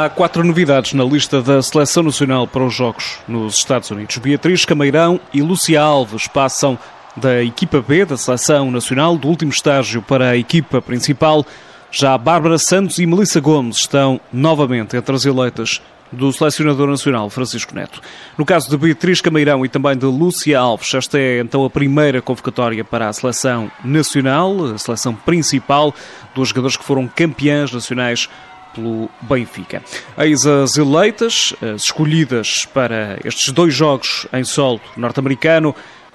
Há quatro novidades na lista da Seleção Nacional para os Jogos nos Estados Unidos. Beatriz Cameirão e Lúcia Alves passam da equipa B da Seleção Nacional do último estágio para a equipa principal. Já Bárbara Santos e Melissa Gomes estão novamente entre as eleitas do selecionador nacional Francisco Neto. No caso de Beatriz Cameirão e também de Lúcia Alves, esta é então a primeira convocatória para a seleção nacional, a seleção principal, dos jogadores que foram campeãs nacionais pelo Benfica. Eis as eleitas, as escolhidas para estes dois jogos em solo norte-americano,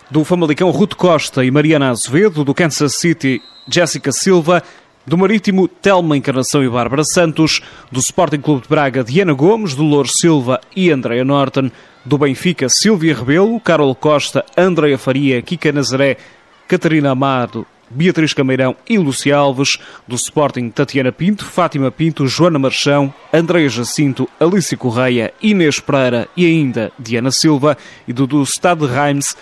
do Famalicão Ruto Costa e Mariana Azevedo, do Kansas City Jéssica Silva, do Marítimo Telma Encarnação e Bárbara Santos, do Sporting Clube de Braga Diana Gomes, do Lourdes Silva e Andréa Norton, do Benfica Silvia Rebelo, Carol Costa, Andréa Faria, Kika Nazaré, Catarina Amado Beatriz Cameirão e Lúcia Alves, do Sporting Tatiana Pinto, Fátima Pinto, Joana Marchão, Andréia Jacinto, Alice Correia, Inês Pereira e ainda Diana Silva, e do, do Stade Reims,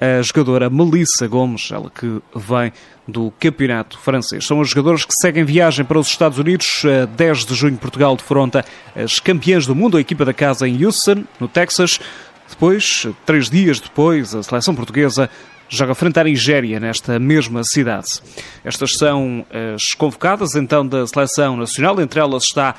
a jogadora Melissa Gomes, ela que vem do campeonato francês. São os jogadores que seguem viagem para os Estados Unidos. 10 de junho, Portugal defronta as campeãs do mundo, a equipa da casa em Houston, no Texas. Depois, três dias depois, a seleção portuguesa joga frente à Nigéria, nesta mesma cidade. Estas são as convocadas então da seleção nacional, entre elas está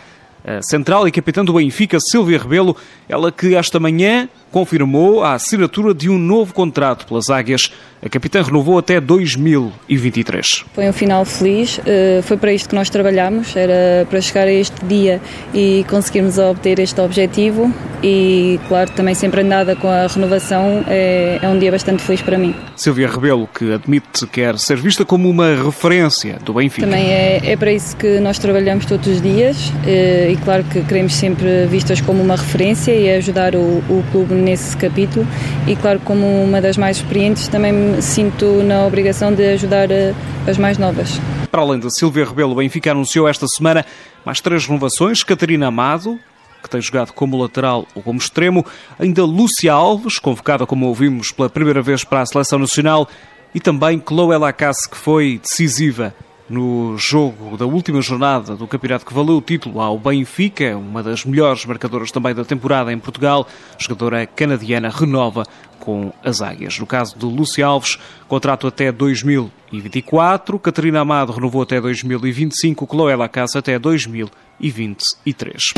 a central e capitã do Benfica, Silvia Rebelo, ela que esta manhã confirmou a assinatura de um novo contrato pelas Águias. A capitã renovou até 2023. Foi um final feliz, eh, foi para isto que nós trabalhamos, era para chegar a este dia e conseguirmos obter este objetivo e, claro, também sempre andada com a renovação, é, é um dia bastante feliz para mim. Silvia Rebelo, que admite que quer ser vista como uma referência do Benfica. Também é, é para isso que nós trabalhamos todos os dias eh, e, claro, que queremos sempre vistas como uma referência e ajudar o, o clube nesse capítulo e claro como uma das mais experientes também me sinto na obrigação de ajudar eh, as mais novas. Para além de Silvia Rebelo, o Benfica anunciou esta semana mais três renovações, Catarina Amado, que tem jogado como lateral ou como extremo, ainda Lúcia Alves, convocada como ouvimos pela primeira vez para a Seleção Nacional, e também Chloé Lacasse, que foi decisiva no jogo da última jornada do campeonato que valeu o título ao Benfica, uma das melhores marcadoras também da temporada em Portugal, a jogadora canadiana renova com as Águias. No caso de Lúcia Alves, contrato até 2024, Catarina Amado renovou até 2025, Chloé Lacasse até 2023.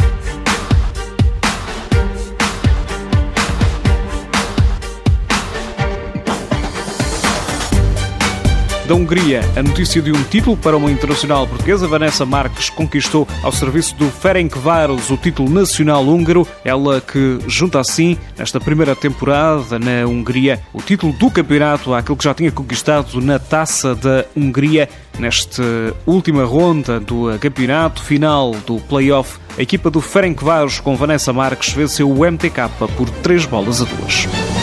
Da Hungria, a notícia de um título para uma internacional portuguesa. Vanessa Marques conquistou ao serviço do Ferencváros o título nacional húngaro. Ela que junta assim, nesta primeira temporada na Hungria, o título do campeonato àquilo que já tinha conquistado na Taça da Hungria. Nesta última ronda do campeonato final do play-off, a equipa do Ferencváros com Vanessa Marques venceu o MTK por 3 bolas a 2.